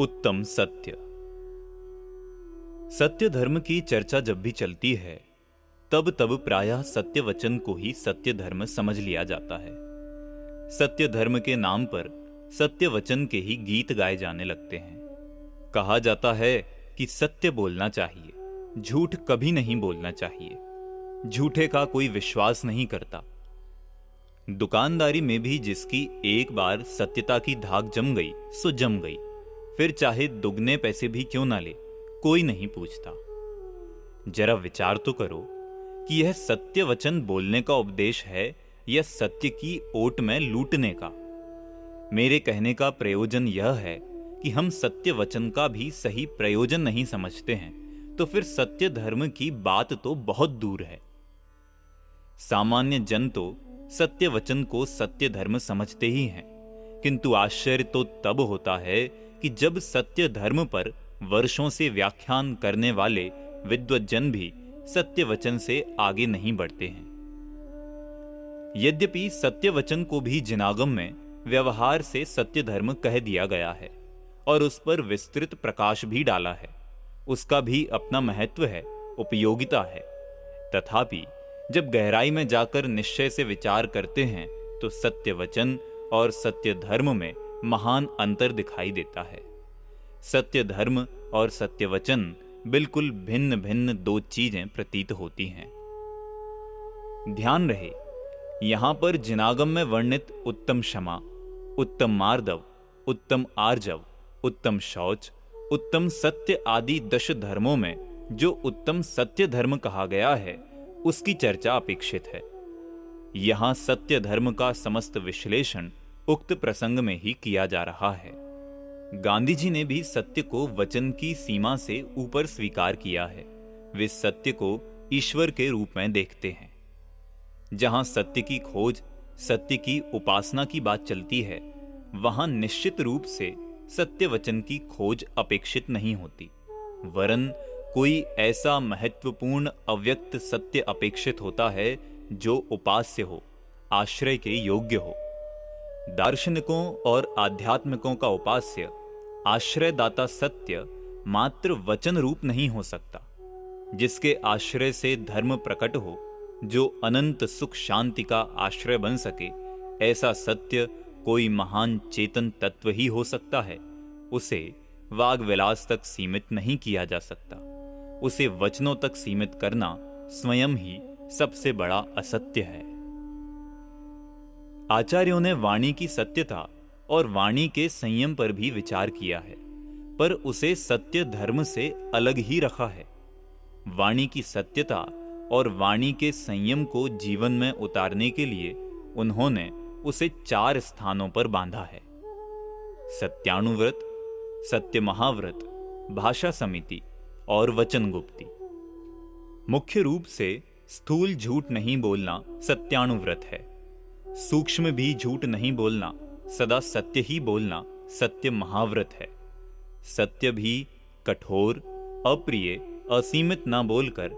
उत्तम सत्य। सत्य धर्म की चर्चा जब भी चलती है, तब तब प्रायः सत्य वचन को ही सत्य धर्म समझ लिया जाता है। सत्य धर्म के नाम पर सत्य वचन के ही गीत गाए जाने लगते हैं। कहा जाता है कि सत्य बोलना चाहिए, झूठ कभी नहीं बोलना चाहिए। झूठे का कोई विश्वास नहीं करता। दुकानदारी में भी जिसकी एक बार सत्यता की धाक जम गई, सो जम गई। फिर चाहे दुगने पैसे भी क्यों ना ले, कोई नहीं पूछता। जरा विचार तो करो कि यह सत्य वचन बोलने का उपदेश है या सत्य की ओट में लूटने का। मेरे कहने का प्रयोजन यह है कि हम सत्य वचन का भी सही प्रयोजन नहीं समझते हैं तो फिर सत्य धर्म की बात तो बहुत दूर है। सामान्य जन तो सत्य वचन को सत्य धर्म समझते ही हैं, किंतु आश्चर्य तो तब होता है कि जब सत्य धर्म पर वर्षों से व्याख्यान करने वाले विद्वजन भी सत्य वचन से आगे नहीं बढ़ते हैं। यद्यपि सत्य वचन को भी जिनागम में व्यवहार से सत्य धर्म कह दिया गया है और उस पर विस्तृत प्रकाश भी डाला है, उसका भी अपना महत्व है, उपयोगिता है। तथापि जब गहराई में जाकर निश्चय से विचार करते हैं तो सत्य वचन और सत्य धर्म में महान अंतर दिखाई देता है। सत्य धर्म और सत्य वचन बिल्कुल भिन्न भिन्न दो चीज़ें प्रतीत होती हैं। ध्यान रहे, यहाँ पर जिनागम में वर्णित उत्तम क्षमा, उत्तम मार्दव, उत्तम आर्जव, उत्तम शौच, उत्तम सत्य आदि दश धर्मों में जो उत्तम सत्य धर्म कहा गया है, उसकी चर्चा अपेक्षित है। यहाँ सत्य धर्म का समस्त विश्लेषण उक्त प्रसंग में ही किया जा रहा है। गांधी जी ने भी सत्य को वचन की सीमा से ऊपर स्वीकार किया है। वे सत्य को ईश्वर के रूप में देखते हैं। जहाँ सत्य की खोज, सत्य की उपासना की बात चलती है, वहाँ निश्चित रूप से सत्य वचन की खोज अपेक्षित नहीं होती। वरन कोई ऐसा महत्वपूर्ण अव्यक्त सत्य अपेक्षित होता है जो उपास्य हो, आश्रय के योग्य हो। दार्शनिकों और आध्यात्मिकों का उपास्य, आश्रयदाता सत्य मात्र वचन रूप नहीं हो सकता, जिसके आश्रय से धर्म प्रकट हो, जो अनंत सुख शांति का आश्रय बन सके, ऐसा सत्य कोई महान चेतन तत्व ही हो सकता है। उसे वाग विलास तक सीमित नहीं किया जा सकता। उसे वचनों तक सीमित करना स्वयं ही सबसे बड़ा असत्य है। आचार्यों ने वाणी की सत्यता और वाणी के संयम पर भी विचार किया है, पर उसे सत्य धर्म से अलग ही रखा है। वाणी की सत्यता और वाणी के संयम को जीवन में उतारने के लिए उन्होंने उसे चार स्थानों पर बांधा है। सत्यानुव्रत सत्य महाव्रत भाषा समिति और वचन गुप्ती मुख्य रूप से स्थूल झूठ नहीं बोलना सत्यानुव्रत है। सूक्ष्म भी झूठ नहीं बोलना, सदा सत्य ही बोलना सत्य महाव्रत है। सत्य भी कठोर, अप्रिय, असीमित ना बोलकर,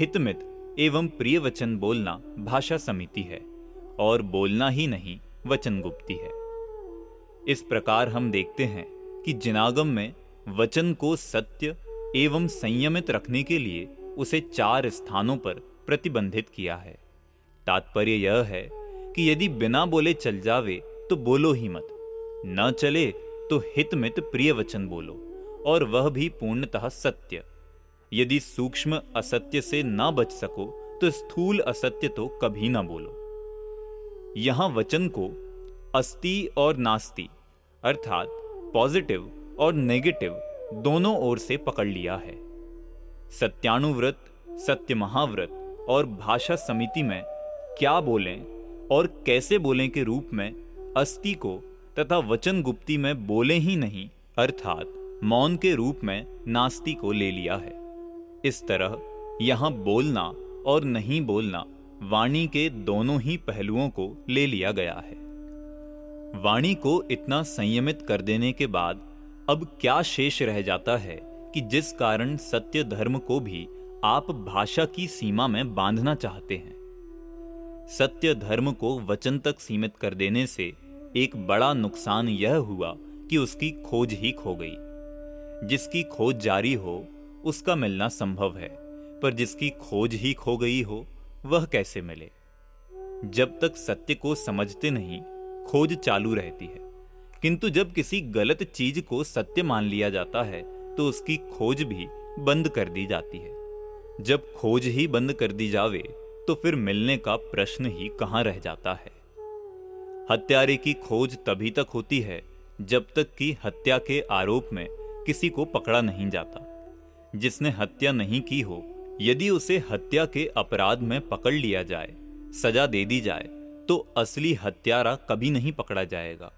हितमित एवं प्रिय वचन बोलना भाषा समिति है और बोलना ही नहीं, वचन गुप्ती है। इस प्रकार हम देखते हैं कि जिनागम में वचन को सत्य एवं संयमित रखने के लिए उसे चार स्थानों पर प्रतिबंधित किया है। तात्पर्य यह है कि यदि बिना बोले चल जावे तो बोलो ही मत। न चले तो हितमित प्रिय वचन बोलो, और वह भी पूर्णतः सत्य। यदि सूक्ष्म असत्य से ना बच सको तो स्थूल असत्य तो कभी ना बोलो। यहाँ वचन को अस्ति और नास्ति, अर्थात पॉजिटिव और नेगेटिव दोनों ओर से पकड़ लिया है। सत्यानुव्रत, सत्य महाव्रत और भाषा समिति में क्या बोलें और कैसे बोलें के रूप में, अस्थि को तथा वचन गुप्ती में बोले ही नहीं, अर्थात मौन के रूप में नास्ति को ले लिया है। इस तरह यहाँ बोलना और नहीं बोलना वाणी के दोनों ही पहलुओं को ले लिया गया है। वाणी को इतना संयमित कर देने के बाद अब क्या शेष रह जाता है कि जिस कारण सत्य धर्म को भी आप भाषा की सीमा में बांधना चाहते हैं? सत्य धर्म को वचन तक सीमित कर देने से एक बड़ा नुकसान यह हुआ कि उसकी खोज ही खो गई। जिसकी खोज जारी हो, उसका मिलना संभव है, पर जिसकी खोज ही खो गई हो, वह कैसे मिले? जब तक सत्य को समझते नहीं, खोज चालू रहती है। किंतु जब किसी गलत चीज़ को सत्य मान लिया जाता है तो उसकी खोज भी बंद कर दी जाती है। जब खोज ही बंद कर दी जावे तो फिर मिलने का प्रश्न ही कहाँ रह जाता है? हत्यारे की खोज तभी तक होती है, जब तक कि हत्या के आरोप में किसी को पकड़ा नहीं जाता। जिसने हत्या नहीं की हो, यदि उसे हत्या के अपराध में पकड़ लिया जाए, सजा दे दी जाए तो असली हत्यारा कभी नहीं पकड़ा जाएगा।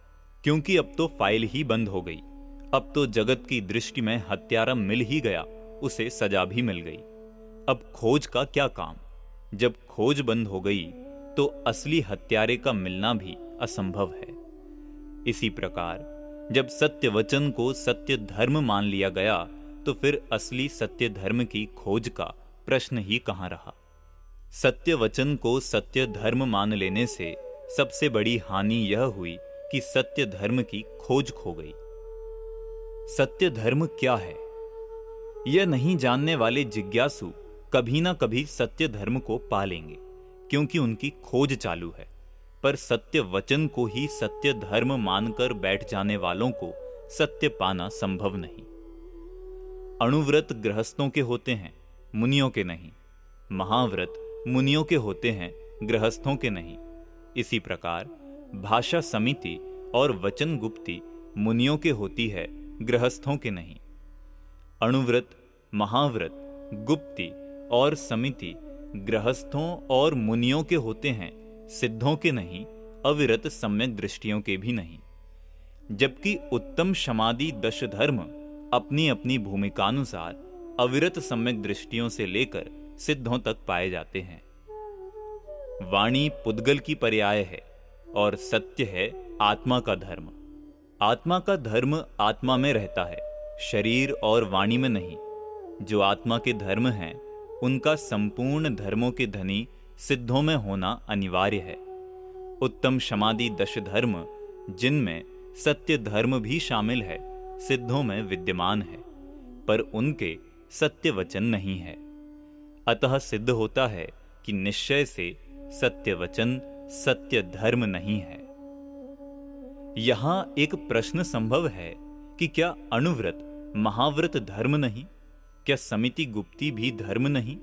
क्योंकि अब तो फ़ाइल ही बंद हो गई। अब तो जगत की दृष्टि में हत्यारा मिल ही गया, उसे सजा भी मिल गई। अब खोज का क्या काम? जब खोज बंद हो गई तो असली हत्यारे का मिलना भी असंभव है। इसी प्रकार, जब सत्य वचन को सत्य धर्म मान लिया गया तो फिर असली सत्य धर्म की खोज का प्रश्न ही कहाँ रहा? सत्य वचन को सत्य धर्म मान लेने से सबसे बड़ी हानि यह हुई कि सत्य धर्म की खोज खो गई। सत्य धर्म क्या है? यह नहीं जानने वाले जिज्ञासु कभी ना कभी सत्य धर्म को पा लेंगे क्योंकि उनकी खोज चालू है। पर सत्य वचन को ही सत्य धर्म मानकर बैठ जाने वालों को सत्य पाना संभव नहीं। अणुव्रत गृहस्थों के होते हैं, मुनियों के नहीं। महाव्रत मुनियों के होते हैं, गृहस्थों के नहीं। इसी प्रकार भाषा समिति और वचन गुप्ति मुनियों के होती है, गृहस्थों के नहीं। अणुव्रत, महाव्रत, गुप्ति और समिति गृहस्थों और मुनियों के होते हैं, सिद्धों के नहीं, अविरत सम्यक दृष्टियों के भी नहीं। जबकि उत्तम समाधि दश धर्म अपनी अपनी भूमिकानुसार अविरत सम्यक दृष्टियों से लेकर सिद्धों तक पाए जाते हैं। वाणी पुद्गल की पर्याय है और सत्य है आत्मा का धर्म। आत्मा का धर्म आत्मा में रहता है, शरीर और वाणी में नहीं। जो आत्मा के धर्म हैं उनका संपूर्ण धर्मों के धनी सिद्धों में होना अनिवार्य है। उत्तम समाधि दश धर्म जिनमें सत्य धर्म भी शामिल है, सिद्धों में विद्यमान है, पर उनके सत्य वचन नहीं है। अतः सिद्ध होता है कि निश्चय से सत्य वचन सत्य धर्म नहीं है। यहाँ एक प्रश्न संभव है कि क्या अणुव्रत, महाव्रत धर्म नहीं? क्या समिति गुप्ती भी धर्म नहीं?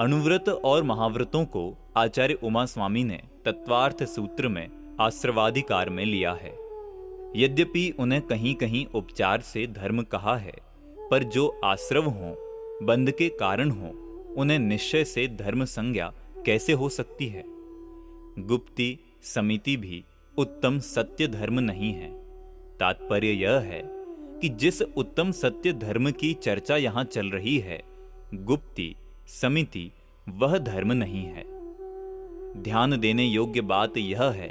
अणुव्रत और महाव्रतों को आचार्य उमा स्वामी ने तत्वार्थ सूत्र में आश्रवाधिकार में लिया है। यद्यपि उन्हें कहीं कहीं उपचार से धर्म कहा है, पर जो आश्रव हों बंध के कारण हो, उन्हें निश्चय से धर्म संज्ञा कैसे हो सकती है? गुप्ति समिति भी उत्तम सत्य धर्म नहीं है। तात्पर्य यह है कि जिस उत्तम सत्य धर्म की चर्चा यहाँ चल रही है, गुप्ति, समिति, वह धर्म नहीं है। ध्यान देने योग्य बात यह है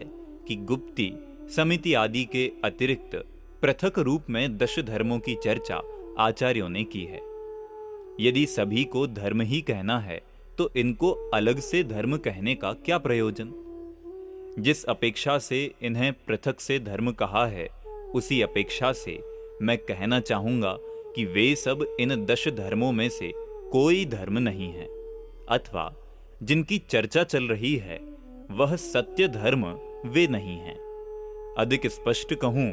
कि गुप्ति, समिति आदि के अतिरिक्त पृथक रूप में दश धर्मों की चर्चा आचार्यों ने की है। यदि सभी को धर्म ही कहना है तो इनको अलग से धर्म कहने का क्या प्रयोजन? जिस अपेक्षा से इन्हें पृथक से धर्म कहा है, उसी अपेक्षा से मैं कहना चाहूँगा कि वे सब इन दश धर्मों में से कोई धर्म नहीं है, अथवा जिनकी चर्चा चल रही है, वह सत्य धर्म वे नहीं है। अधिक स्पष्ट कहूँ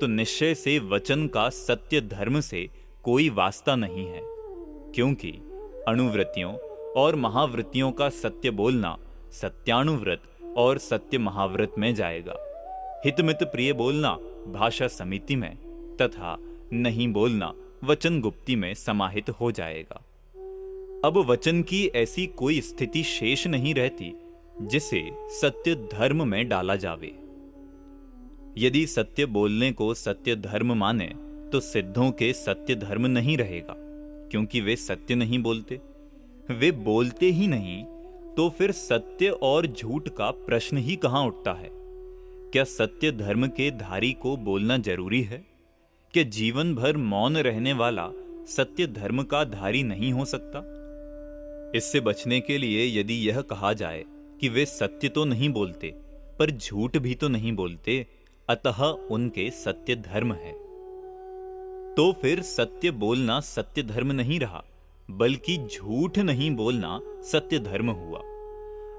तो निश्चय से वचन का सत्य धर्म से कोई वास्ता नहीं है, क्योंकि अणुवृत्तियों और महावृत्तियों का सत्य बोलना सत्यानुव्रत और सत्य महाव्रत में जाएगा। हितमित प्रिय बोलना भाषा समिति में तथा नहीं बोलना, वचन गुप्ति में समाहित हो जाएगा। अब वचन की ऐसी कोई स्थिति शेष नहीं रहती, जिसे सत्य धर्म में डाला जावे। यदि सत्य बोलने को सत्य धर्म माने तो सिद्धों के सत्य धर्म नहीं रहेगा, क्योंकि वे सत्य नहीं बोलते। वे बोलते ही नहीं तो फिर सत्य और झूठ का प्रश्न ही कहाँ उठता है? क्या सत्य धर्म के धारी को बोलना ज़रूरी है? क्या जीवन भर मौन रहने वाला सत्य धर्म का धारी नहीं हो सकता? इससे बचने के लिए यदि यह कहा जाए कि वे सत्य तो नहीं बोलते, पर झूठ भी तो नहीं बोलते, अतः उनके सत्य धर्म है। तो फिर सत्य बोलना सत्य धर्म नहीं रहा, बल्कि झूठ नहीं बोलना सत्य धर्म हुआ।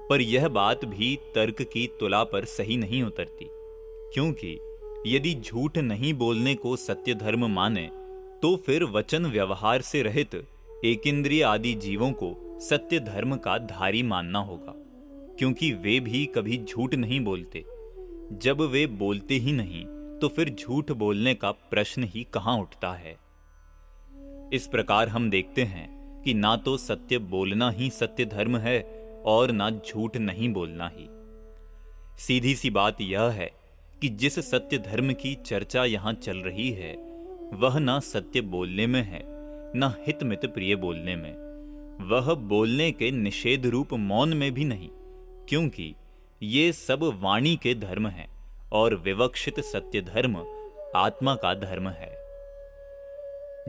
पर यह बात भी तर्क की तुला पर सही नहीं उतरती, क्योंकि यदि झूठ नहीं बोलने को सत्य धर्म माने तो फिर वचन व्यवहार से रहित एक आदि जीवों को सत्य धर्म का धारी मानना होगा, क्योंकि वे भी कभी झूठ नहीं बोलते। जब वे बोलते ही नहीं तो फिर झूठ बोलने का प्रश्न ही कहाँ उठता है? इस प्रकार हम देखते हैं कि ना तो सत्य बोलना ही सत्य धर्म है और ना झूठ नहीं बोलना ही। सीधी सी बात यह है कि जिस सत्य धर्म की चर्चा यहाँ चल रही है, वह ना सत्य बोलने में है, न हितमित प्रिय बोलने में। वह बोलने के निषेध रूप मौन में भी नहीं, क्योंकि ये सब वाणी के धर्म हैं और विवक्षित सत्य धर्म आत्मा का धर्म है।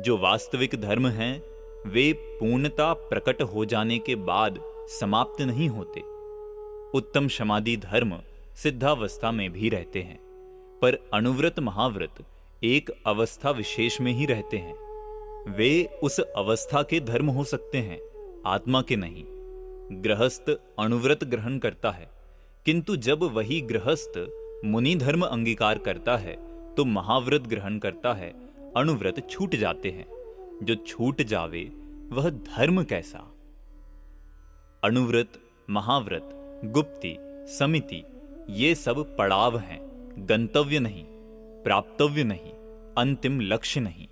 जो वास्तविक धर्म हैं, वे पूर्णता प्रकट हो जाने के बाद समाप्त नहीं होते। उत्तम समाधि धर्म सिद्धावस्था में भी रहते हैं। पर अनुव्रत महाव्रत एक अवस्था विशेष में ही रहते हैं। वे उस अवस्था के धर्म हो सकते हैं, आत्मा के नहीं। गृहस्थ अनुव्रत ग्रहण करता है, किंतु जब वही गृहस्थ मुनि धर्म अंगीकार करता है तो महाव्रत ग्रहण करता है, अनुव्रत छूट जाते हैं। जो छूट जावे, वह धर्म कैसा? अनुव्रत, महाव्रत, गुप्ति, समिति, ये सब पड़ाव हैं। गंतव्य नहीं, प्राप्तव्य नहीं, अंतिम लक्ष्य नहीं।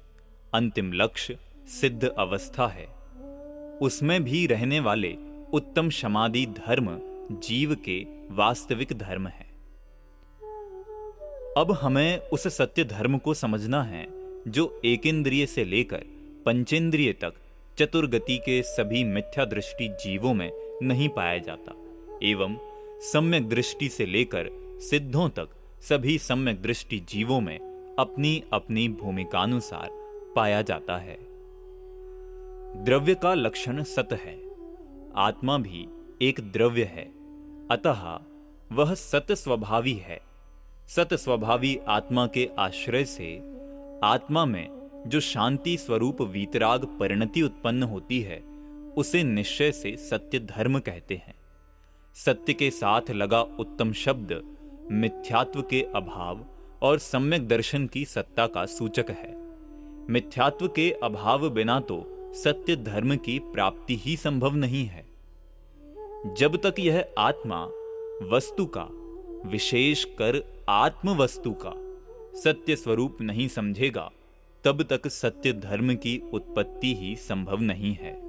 अंतिम लक्ष्य सिद्ध अवस्था है। उसमें भी रहने वाले उत्तम समाधि धर्म जीव के वास्तविक धर्म है। अब हमें उस सत्य धर्म को समझना है, जो एक इंद्रिय से लेकर पंचेंद्रिय तक चतुर्गति के सभी मिथ्या दृष्टि जीवों में नहीं पाया जाता, एवं सम्यक दृष्टि से लेकर सिद्धों तक सभी सम्यक दृष्टि जीवों में अपनी अपनी भूमिकानुसार पाया जाता है। द्रव्य का लक्षण सत है। आत्मा भी एक द्रव्य है। अतः वह सत स्वभावी है। सत स्वभावी आत्मा के आश्रय से आत्मा में जो शांति स्वरूप वीतराग परिणति उत्पन्न होती है, उसे निश्चय से सत्य धर्म कहते हैं। सत्य के साथ लगा उत्तम शब्द मिथ्यात्व के अभाव और सम्यक दर्शन की सत्ता का सूचक है। मिथ्यात्व के अभाव बिना तो सत्य धर्म की प्राप्ति ही संभव नहीं है। जब तक यह आत्मा वस्तु का, विशेष कर आत्म वस्तु का सत्य स्वरूप नहीं समझेगा, तब तक सत्य धर्म की उत्पत्ति ही संभव नहीं है।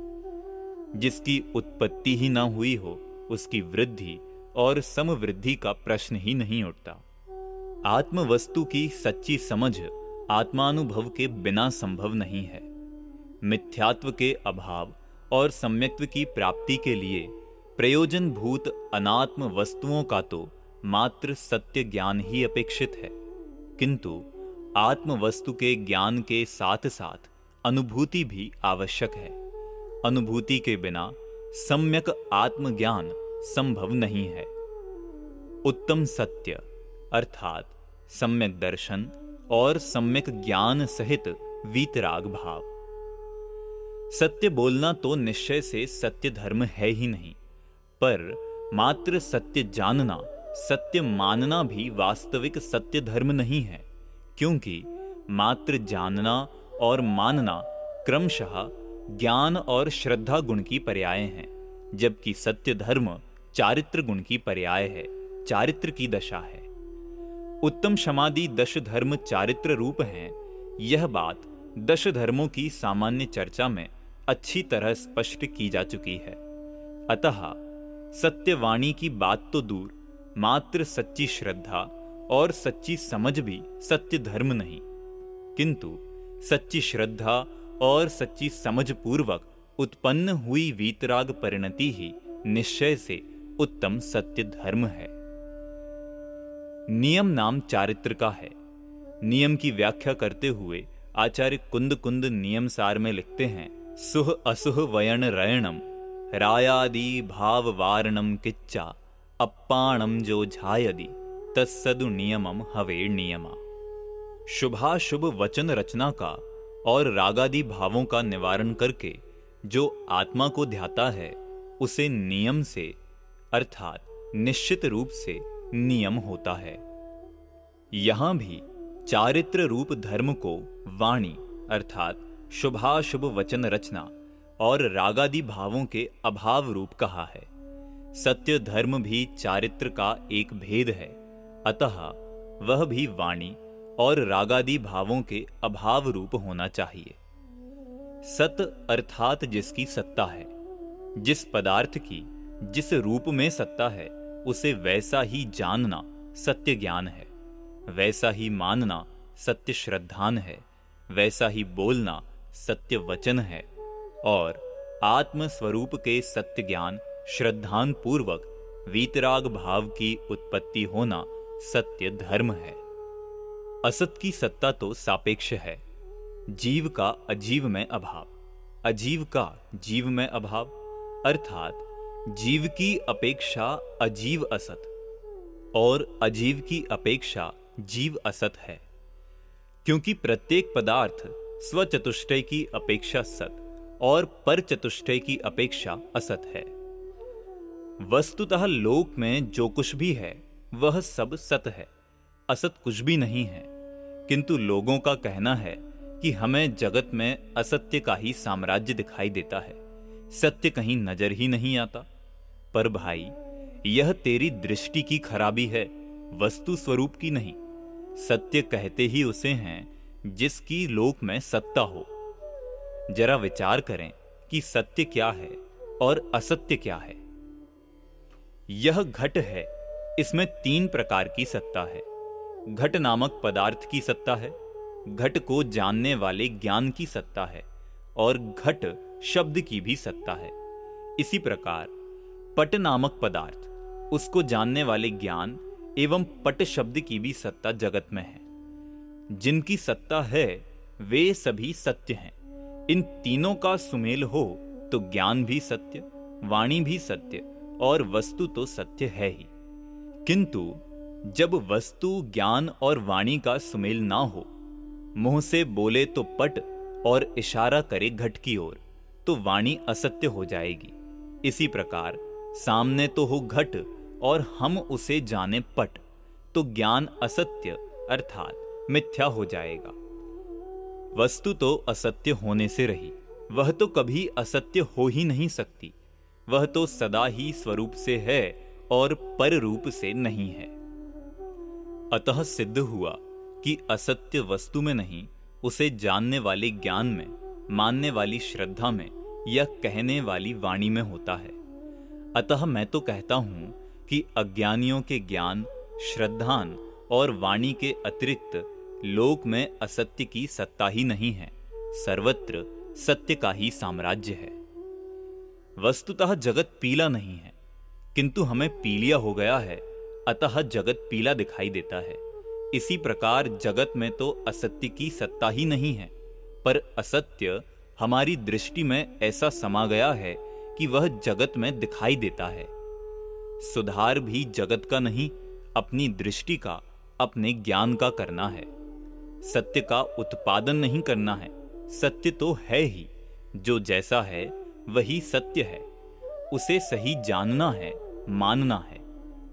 जिसकी उत्पत्ति ही ना हुई हो, उसकी वृद्धि और समवृद्धि का प्रश्न ही नहीं उठता। आत्म वस्तु की सच्ची समझ आत्मानुभव के बिना संभव नहीं है। मिथ्यात्व के अभाव और सम्यक्त्व की प्राप्ति के लिए प्रयोजन भूत अनात्म वस्तुओं का तो मात्र सत्य ज्ञान ही अपेक्षित है। किंतु आत्म वस्तु के ज्ञान के साथ साथ अनुभूति भी आवश्यक है। अनुभूति के बिना सम्यक आत्मज्ञान संभव नहीं है। उत्तम सत्य, अर्थात सम्यक दर्शन और सम्यक ज्ञान सहित वीतराग भाव। सत्य बोलना तो निश्चय से सत्य धर्म है ही नहीं, पर मात्र सत्य जानना, सत्य मानना भी वास्तविक सत्य धर्म नहीं है, क्योंकि मात्र जानना और मानना क्रमशः ज्ञान और श्रद्धा गुण की पर्याय हैं, जबकि सत्य धर्म चारित्र गुण की पर्याय है, चारित्र की दशा है। उत्तम समाधि दश धर्म चारित्र रूप हैं, यह बात दश धर्मों की सामान्य चर्चा में अच्छी तरह स्पष्ट की जा चुकी है। अतः सत्यवाणी की बात तो दूर, मात्र सच्ची श्रद्धा और सच्ची समझ भी सत्य धर्म नहीं। किंतु सच्ची श्रद्धा और सच्ची समझ पूर्वक उत्पन्न हुई वीतराग परिणति ही निश्चय से उत्तम सत्य धर्म है। नियम नाम चारित्र का है। नियम की व्याख्या करते हुए आचार्य कुंद कुंद नियम सार में लिखते हैं, सुह असुह वयन रयणम, रायादि भाव वारणम किच्चा, अप्पाणम जो झायदि, तत्सदु नियमम हवे नियमा। शुभाशुभ वचन रचना का और रागादि भावों का निवारण करके जो आत्मा को ध्याता है, उसे नियम से अर्थात निश्चित रूप से नियम होता है। यहाँ भी चारित्र रूप धर्म को वाणी अर्थात शुभाशुभ वचन रचना और रागादि भावों के अभाव रूप कहा है। सत्य धर्म भी चारित्र का एक भेद है। अतः वह भी वाणी और रागादि भावों के अभाव रूप होना चाहिए। सत अर्थात जिसकी सत्ता है, जिस पदार्थ की जिस रूप में सत्ता है, उसे वैसा ही जानना सत्य ज्ञान है। वैसा ही मानना सत्य श्रद्धान है। वैसा ही बोलना सत्य वचन है। और आत्म स्वरूप के सत्य ज्ञान श्रद्धान पूर्वक वीतराग भाव की उत्पत्ति होना सत्य धर्म है। असत की सत्ता तो सापेक्ष है। जीव का अजीव में अभाव। अजीव का जीव में अभाव। अर्थात जीव की अपेक्षा अजीव असत, और अजीव की अपेक्षा जीव असत है, क्योंकि प्रत्येक पदार्थ स्वचतुष्टय की अपेक्षा सत और पर चतुष्टय की अपेक्षा असत है। वस्तुतः लोक में जो कुछ भी है, वह सब सत है, असत कुछ भी नहीं है, किंतु लोगों का कहना है कि हमें जगत में असत्य का ही साम्राज्य दिखाई देता है, सत्य कहीं नज़र ही नहीं आता। पर भाई, यह तेरी दृष्टि की खराबी है, वस्तु स्वरूप की नहीं। सत्य कहते ही उसे हैं, जिसकी लोक में सत्ता हो। जरा विचार करें कि सत्य क्या है और असत्य क्या है। यह घट है, इसमें तीन प्रकार की सत्ता है। घट नामक पदार्थ की सत्ता है, घट को जानने वाले ज्ञान की सत्ता है, और घट शब्द की भी सत्ता है। इसी प्रकार पट नामक पदार्थ। उसको जानने वाले ज्ञान एवं पट शब्द की भी सत्ता जगत में है। जिनकी सत्ता है, वे सभी सत्य हैं। इन तीनों का सुमेल हो तो ज्ञान भी सत्य, वाणी भी सत्य और वस्तु तो सत्य है ही। किंतु, जब वस्तु, ज्ञान और वाणी का सुमेल ना हो, मुँह से बोले तो पट और इशारा करे घट की ओर तो वाणी असत्य हो जाएगी। इसी प्रकार सामने तो हो घट और हम उसे जाने पट। तो ज्ञान असत्य, अर्थात मिथ्या हो जाएगा। वस्तु तो असत्य होने से रही, वह तो कभी असत्य हो ही नहीं सकती। वह तो सदा ही स्वरूप से है और पर रूप से नहीं है। अतः सिद्ध हुआ कि असत्य वस्तु में नहीं, उसे जानने वाले ज्ञान में, मानने वाली श्रद्धा में या कहने वाली वाणी में होता है। अतः मैं तो कहता हूँ कि अज्ञानियों के ज्ञान, श्रद्धान और वाणी के अतिरिक्त लोक में असत्य की सत्ता ही नहीं है, सर्वत्र सत्य का ही साम्राज्य है। वस्तुतः जगत पीला नहीं है, किंतु हमें पीलिया हो गया है, अतः जगत पीला दिखाई देता है। इसी प्रकार जगत में तो असत्य की सत्ता ही नहीं है, पर असत्य हमारी दृष्टि में ऐसा समा गया है कि वह जगत में दिखाई देता है। सुधार भी जगत का नहीं, अपनी दृष्टि का, अपने ज्ञान का करना है। सत्य का उत्पादन नहीं करना है। सत्य तो है ही। जो जैसा है, वही सत्य है। उसे सही जानना है, मानना है।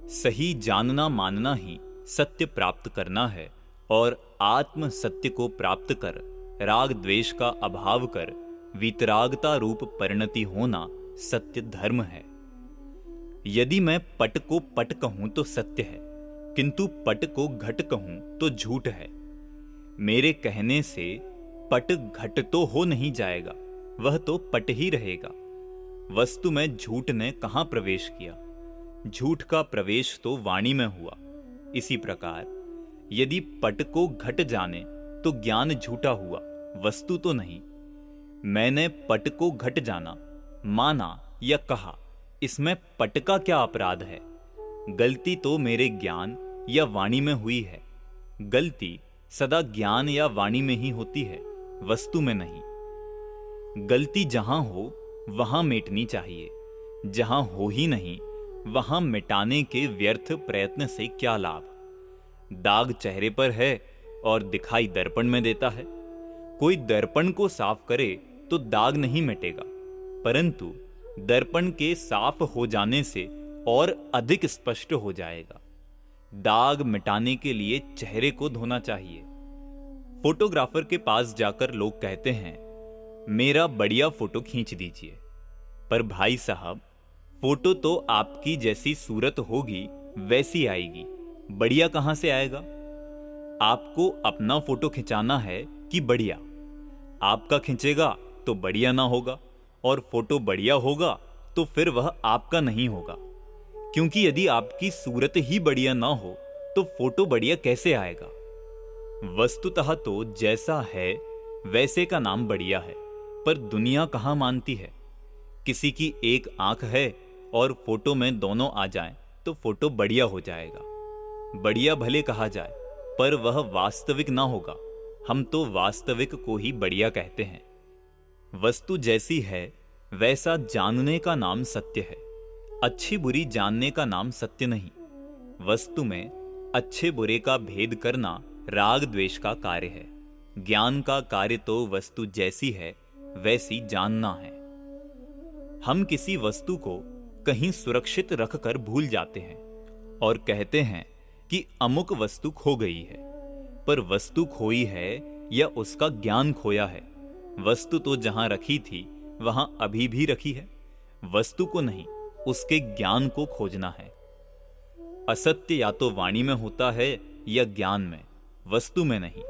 सही जानना मानना ही सत्य प्राप्त करना है और आत्म सत्य को प्राप्त कर, राग द्वेष का अभाव कर, वितरागता रूप परिणति होना सत्य धर्म है। यदि मैं पट को पट कहूँ तो सत्य है, किंतु पट को घट कहूँ तो झूठ है। मेरे कहने से पट घट तो हो नहीं जाएगा, वह तो पट ही रहेगा। वस्तु में झूठ ने कहाँ प्रवेश किया? झूठ का प्रवेश तो वाणी में हुआ। इसी प्रकार, यदि पट को घट जाने तो ज्ञान झूठा हुआ, वस्तु तो नहीं। मैंने पट को घट जाना माना या कहा, इसमें पट का क्या अपराध है? गलती तो मेरे ज्ञान या वाणी में हुई है। गलती सदा ज्ञान या वाणी में ही होती है, वस्तु में नहीं। गलती जहाँ हो, वहाँ मेटनी चाहिए। जहाँ हो ही नहीं, वहाँ मिटाने के व्यर्थ प्रयत्न से क्या लाभ? दाग चेहरे पर है और दिखाई दर्पण में देता है। कोई दर्पण को साफ़ करे तो दाग नहीं मिटेगा। परंतु दर्पण के साफ़ हो जाने से और अधिक स्पष्ट हो जाएगा। दाग मिटाने के लिए चेहरे को धोना चाहिए। फोटोग्राफर के पास जाकर लोग कहते हैं, मेरा बढ़िया फ़ोटो खींच दीजिए। पर भाई साहब, फ़ोटो तो आपकी जैसी सूरत होगी, वैसी आएगी। बढ़िया कहाँ से आएगा? आपको अपना फ़ोटो खिंचाना है कि बढ़िया? आपका खिंचेगा तो बढ़िया ना होगा। और फ़ोटो बढ़िया होगा तो फिर वह आपका नहीं होगा। क्योंकि यदि आपकी सूरत ही बढ़िया ना हो तो फ़ोटो बढ़िया कैसे आएगा? वस्तुतः तो जैसा है, वैसे का नाम बढ़िया है, पर दुनिया कहाँ मानती है? किसी की एक आँख है और फ़ोटो में दोनों आ जाएँ तो फ़ोटो बढ़िया हो जाएगा। बढ़िया भले कहा जाए, पर वह वास्तविक ना होगा। हम तो वास्तविक को ही बढ़िया कहते हैं। वस्तु जैसी है, वैसा जानने का नाम सत्य है। अच्छी बुरी जानने का नाम सत्य नहीं। वस्तु में अच्छे बुरे का भेद करना राग द्वेष का कार्य है। ज्ञान का कार्य तो वस्तु जैसी है, वैसी जानना है। हम किसी वस्तु को कहीं सुरक्षित रखकर भूल जाते हैं और कहते हैं कि अमुक वस्तु खो गई है, पर वस्तु खोई है या उसका ज्ञान खोया है। वस्तु तो जहाँ रखी थी, वहाँ अभी भी रखी है। वस्तु को नहीं, उसके ज्ञान को खोजना है। असत्य या तो वाणी में होता है, या ज्ञान में, वस्तु में नहीं।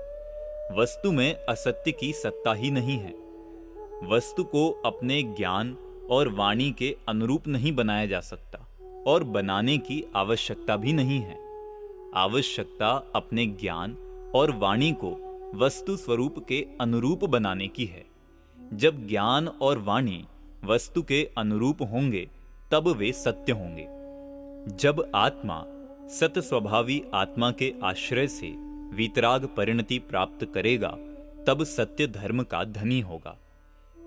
वस्तु में असत्य की सत्ता ही नहीं है। वस्तु को अपने ज्ञान और वाणी के अनुरूप नहीं बनाया जा सकता, और बनाने की आवश्यकता भी नहीं है। आवश्यकता अपने ज्ञान और वाणी को वस्तु स्वरूप के अनुरूप बनाने की है। जब ज्ञान और वाणी वस्तु के अनुरूप होंगे, तब वे सत्य होंगे। जब आत्मा सत स्वभावी आत्मा के आश्रय से वितराग परिणति प्राप्त करेगा, तब सत्य धर्म का धनी होगा।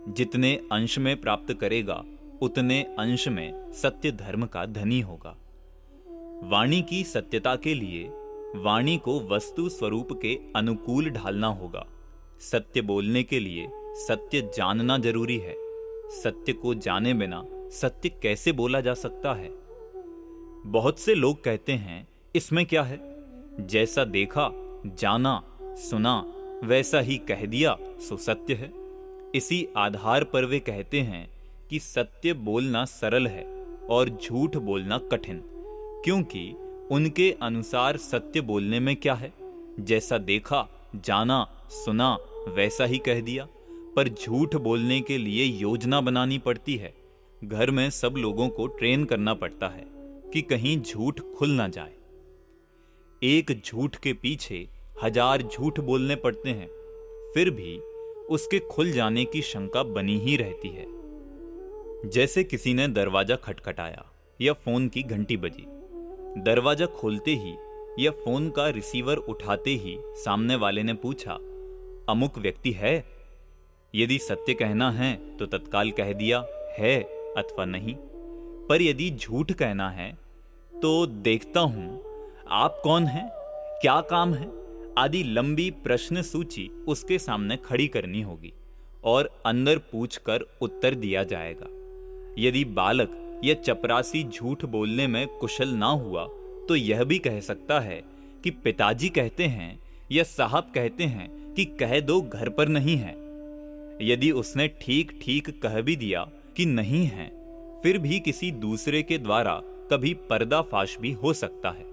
जितने अंश में प्राप्त करेगा, उतने अंश में सत्य धर्म का धनी होगा। वाणी की सत्यता के लिए वाणी को वस्तु स्वरूप के अनुकूल ढालना होगा। सत्य बोलने के लिए सत्य जानना ज़रूरी है। सत्य को जाने बिना सत्य कैसे बोला जा सकता है? बहुत से लोग कहते हैं, इसमें क्या है? जैसा देखा, जाना, सुना, वैसा ही कह दिया, सो सत्य है। इसी आधार पर वे कहते हैं कि सत्य बोलना सरल है और झूठ बोलना कठिन, क्योंकि उनके अनुसार सत्य बोलने में क्या है? जैसा देखा, जाना, सुना, वैसा ही कह दिया। पर झूठ बोलने के लिए योजना बनानी पड़ती है। घर में सब लोगों को ट्रेन करना पड़ता है कि कहीं झूठ खुल ना जाए। एक झूठ के पीछे हज़ार झूठ बोलने पड़ते हैं। फिर भी उसके खुल जाने की शंका बनी ही रहती है। जैसे किसी ने दरवाज़ा खटखटाया या फ़ोन की घंटी बजी। दरवाज़ा खोलते ही या फ़ोन का रिसीवर उठाते ही सामने वाले ने पूछा, अमुक व्यक्ति है? यदि सत्य कहना है तो तत्काल कह दिया, है अथवा नहीं। पर यदि झूठ कहना है तो देखता हूँ, आप कौन हैं? क्या काम है? आदि लंबी प्रश्न सूची उसके सामने खड़ी करनी होगी और अंदर पूछकर उत्तर दिया जाएगा। यदि बालक या चपरासी झूठ बोलने में कुशल ना हुआ तो यह भी कह सकता है कि पिताजी कहते हैं या साहब कहते हैं कि कह दो घर पर नहीं है। यदि उसने ठीक ठीक कह भी दिया कि नहीं है, फिर भी किसी दूसरे के द्वारा कभी पर्दाफाश भी हो सकता है।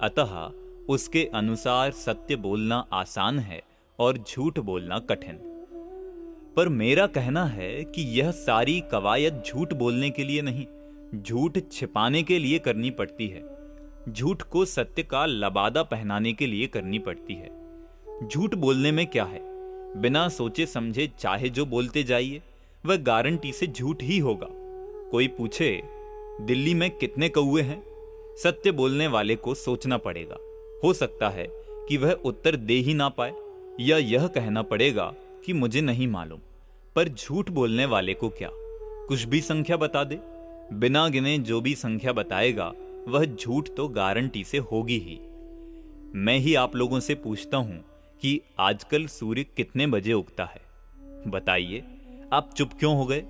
अतः उसके अनुसार सत्य बोलना आसान है और झूठ बोलना कठिन। पर मेरा कहना है कि यह सारी कवायद झूठ बोलने के लिए नहीं झूठ छिपाने के लिए करनी पड़ती है। झूठ को सत्य का लबादा पहनाने के लिए करनी पड़ती है। झूठ बोलने में क्या है? बिना सोचे समझे चाहे जो बोलते जाइए, वह गारंटी से झूठ ही होगा। कोई पूछे, दिल्ली में कितने कौए हैं? सत्य बोलने वाले को सोचना पड़ेगा। हो सकता है कि वह उत्तर दे ही ना पाए, या यह कहना पड़ेगा कि मुझे नहीं मालूम। पर झूठ बोलने वाले को क्या? कुछ भी संख्या बता दे। बिना गिने जो भी संख्या बताएगा, वह झूठ तो गारंटी से होगी ही। मैं ही आप लोगों से पूछता हूँ कि आजकल सूर्य कितने बजे उगता है। बताइए, आप चुप क्यों हो गए?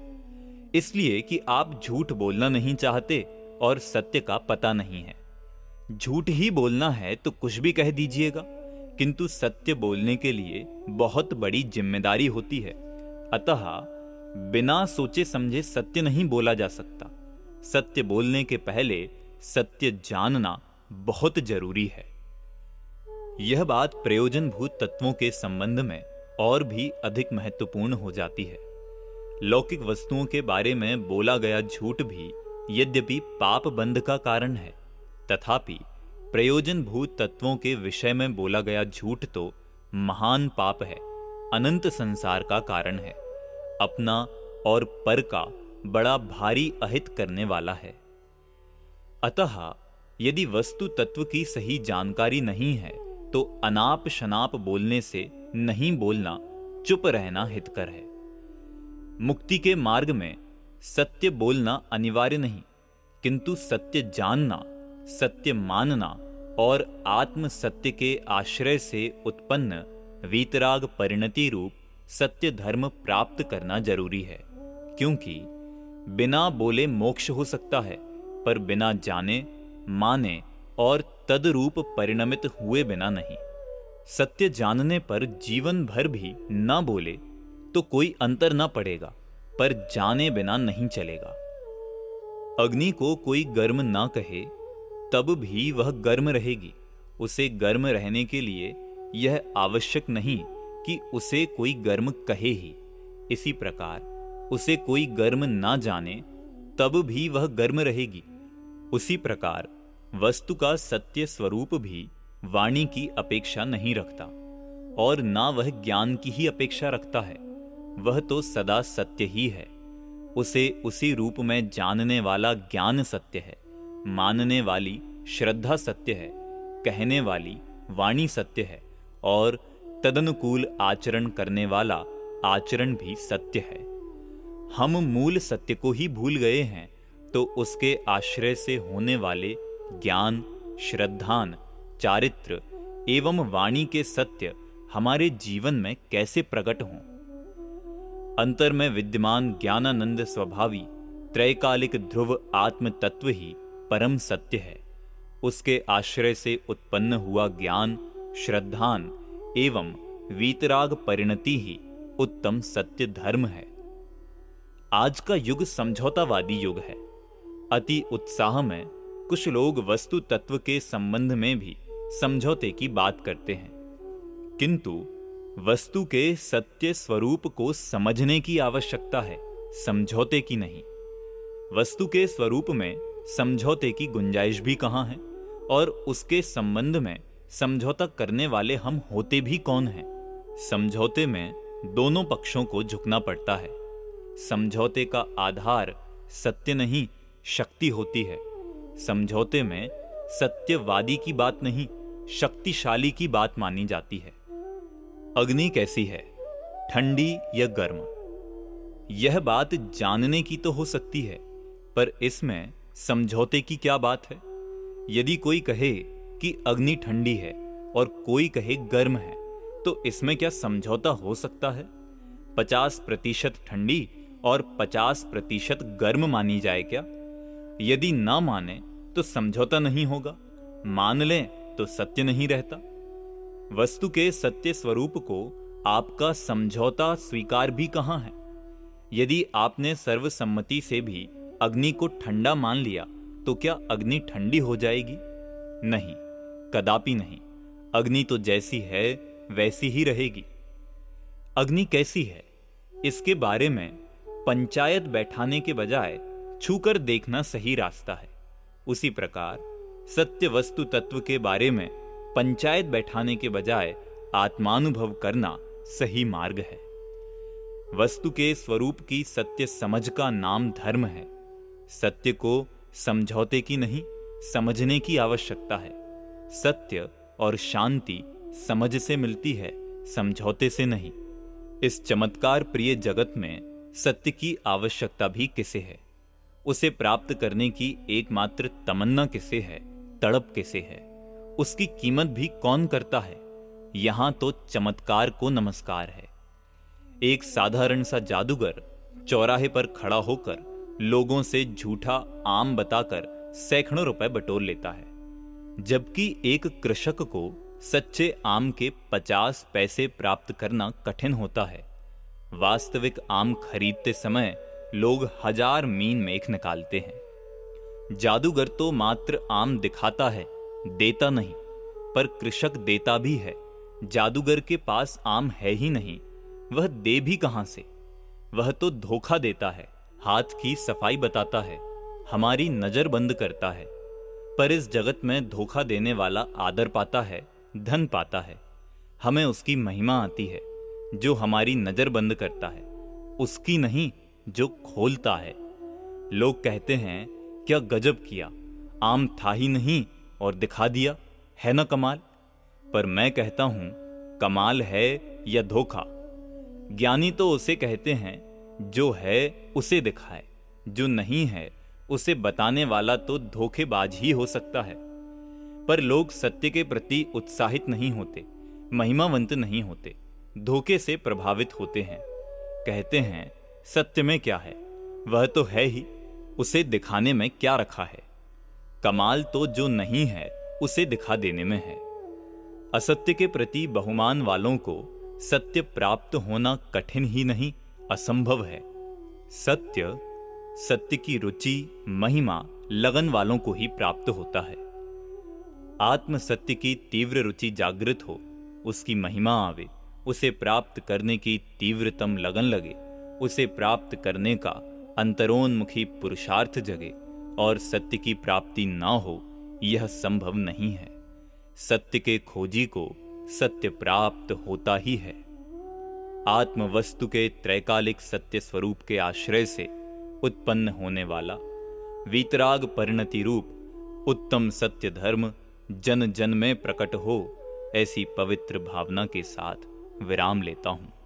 इसलिए कि आप झूठ बोलना नहीं चाहते और सत्य का पता नहीं है। झूठ ही बोलना है तो कुछ भी कह दीजिएगा, किंतु सत्य बोलने के लिए बहुत बड़ी ज़िम्मेदारी होती है। अतः, बिना सोचे समझे सत्य नहीं बोला जा सकता। सत्य बोलने के पहले सत्य जानना बहुत ज़रूरी है। यह बात प्रयोजनभूत तत्वों के संबंध में और भी अधिक महत्वपूर्ण हो जाती है। लौकिक वस्तुओं के बारे में बोला गया झूठ भी यद्यपि पाप बंध का कारण है, तथापि प्रयोजन भूत तत्वों के विषय में बोला गया झूठ तो महान पाप है, अनंत संसार का कारण है। अपना और पर का बड़ा भारी अहित करने वाला है। अतः, यदि वस्तु तत्व की सही जानकारी नहीं है तो अनाप शनाप बोलने से नहीं बोलना, चुप रहना हितकर है। मुक्ति के मार्ग में सत्य बोलना अनिवार्य नहीं, किंतु सत्य जानना, सत्य मानना और आत्म सत्य के आश्रय से उत्पन्न वीतराग परिणति रूप सत्य धर्म प्राप्त करना ज़रूरी है, क्योंकि बिना बोले मोक्ष हो सकता है, पर बिना जाने, माने और तदरूप परिणमित हुए बिना नहीं। सत्य जानने पर जीवन भर भी न बोले तो कोई अंतर न पड़ेगा, पर जाने बिना नहीं चलेगा। अग्नि को कोई गर्म ना कहे, तब भी वह गर्म रहेगी। उसे गर्म रहने के लिए यह आवश्यक नहीं कि उसे कोई गर्म कहे ही। इसी प्रकार उसे कोई गर्म ना जाने, तब भी वह गर्म रहेगी। उसी प्रकार वस्तु का सत्य स्वरूप भी वाणी की अपेक्षा नहीं रखता, और ना वह ज्ञान की ही अपेक्षा रखता है। वह तो सदा सत्य ही है। उसे उसी रूप में जानने वाला ज्ञान सत्य है, मानने वाली श्रद्धा सत्य है, कहने वाली वाणी सत्य है, और तदनुकूल आचरण करने वाला आचरण भी सत्य है। हम मूल सत्य को ही भूल गए हैं तो उसके आश्रय से होने वाले ज्ञान, श्रद्धान, चारित्र एवं वाणी के सत्य हमारे जीवन में कैसे प्रकट हों? अंतर में विद्यमान ज्ञानानंद स्वभावी, त्रैकालिक ध्रुव आत्म तत्व ही परम सत्य है। उसके आश्रय से उत्पन्न हुआ ज्ञान, श्रद्धान एवं वीतराग परिणति ही उत्तम सत्य धर्म है। आज का युग समझौतावादी युग है। अति उत्साह में कुछ लोग वस्तु तत्व के संबंध में भी समझौते की बात करते हैं। किंतु वस्तु के सत्य स्वरूप को समझने की आवश्यकता है, समझौते की नहीं। वस्तु के स्वरूप में समझौते की गुंजाइश भी कहाँ है? और उसके संबंध में समझौता करने वाले हम होते भी कौन हैं? समझौते में दोनों पक्षों को झुकना पड़ता है। समझौते का आधार सत्य नहीं, शक्ति होती है। समझौते में सत्यवादी की बात नहीं, शक्तिशाली की बात मानी जाती है। अग्नि कैसी है? ठंडी या गर्म? यह बात जानने की तो हो सकती है, पर इसमें समझौते की क्या बात है? यदि कोई कहे कि अग्नि ठंडी है और कोई कहे गर्म है तो इसमें क्या समझौता हो सकता है? पचास प्रतिशत ठंडी और पचास प्रतिशत गर्म मानी जाए क्या? यदि ना माने तो समझौता नहीं होगा। मान लें तो सत्य नहीं रहता। वस्तु के सत्य स्वरूप को आपका समझौता स्वीकार भी कहाँ है? यदि आपने सर्वसम्मति से भी अग्नि को ठंडा मान लिया तो क्या अग्नि ठंडी हो जाएगी? नहीं, कदापि नहीं। अग्नि तो जैसी है, वैसी ही रहेगी। अग्नि कैसी है? इसके बारे में पंचायत बैठाने के बजाय छूकर देखना सही रास्ता है। उसी प्रकार सत्य वस्तु तत्व के बारे में पंचायत बैठाने के बजाय आत्मानुभव करना सही मार्ग है। वस्तु के स्वरूप की सत्य समझ का नाम धर्म है। सत्य को समझौते की नहीं, समझने की आवश्यकता है। सत्य और शांति समझ से मिलती है, समझौते से नहीं। इस चमत्कार प्रिय जगत में सत्य की आवश्यकता भी किसे है? उसे प्राप्त करने की एकमात्र तमन्ना किसे है? तड़प किसे है? उसकी कीमत भी कौन करता है? यहाँ तो चमत्कार को नमस्कार है। एक साधारण सा जादूगर चौराहे पर खड़ा होकर लोगों से झूठा आम बताकर सैकड़ों रुपए बटोर लेता है। जबकि एक कृषक को सच्चे आम के पचास पैसे प्राप्त करना कठिन होता है। वास्तविक आम खरीदते समय लोग हज़ार मीन मेख निकालते हैं। जादूगर तो मात्र आम दिखाता है, देता नहीं, पर कृषक देता भी है। जादूगर के पास आम है ही नहीं, वह दे भी कहाँ से? वह तो धोखा देता है, हाथ की सफ़ाई बताता है, हमारी नज़र बंद करता है, पर इस जगत में धोखा देने वाला आदर पाता है, धन पाता है, हमें उसकी महिमा आती है। जो हमारी नज़र बंद करता है, उसकी नहीं, जो खोलता है। लोग कहते हैं, क्या गजब किया, आम था ही नहीं और दिखा दिया, है ना कमाल? पर मैं कहता हूँ, कमाल है या धोखा? ज्ञानी तो उसे कहते हैं, जो है, उसे दिखाए, जो नहीं है, उसे बताने वाला तो धोखेबाज ही हो सकता है। पर लोग सत्य के प्रति उत्साहित नहीं होते, महिमावंत नहीं होते। धोखे से प्रभावित होते हैं। कहते हैं, सत्य में क्या है? वह तो है ही, उसे दिखाने में क्या रखा है? कमाल तो जो नहीं है, उसे दिखा देने में है। असत्य के प्रति बहुमान वालों को सत्य प्राप्त होना कठिन ही नहीं, असंभव है। सत्य सत्य की रुचि, महिमा, लगन वालों को ही प्राप्त होता है। आत्म सत्य की तीव्र रुचि जागृत हो, उसकी महिमा आवे। उसे प्राप्त करने की तीव्रतम लगन लगे। उसे प्राप्त करने का अंतरोन्मुखी पुरुषार्थ जगे, और सत्य की प्राप्ति ना हो, यह संभव नहीं है। सत्य के खोजी को सत्य प्राप्त होता ही है। आत्म वस्तु के त्रैकालिक सत्य स्वरूप के आश्रय से उत्पन्न होने वाला वीतराग परिणति रूप उत्तम सत्य धर्म जन जन में प्रकट हो, ऐसी पवित्र भावना के साथ विराम लेता हूँ।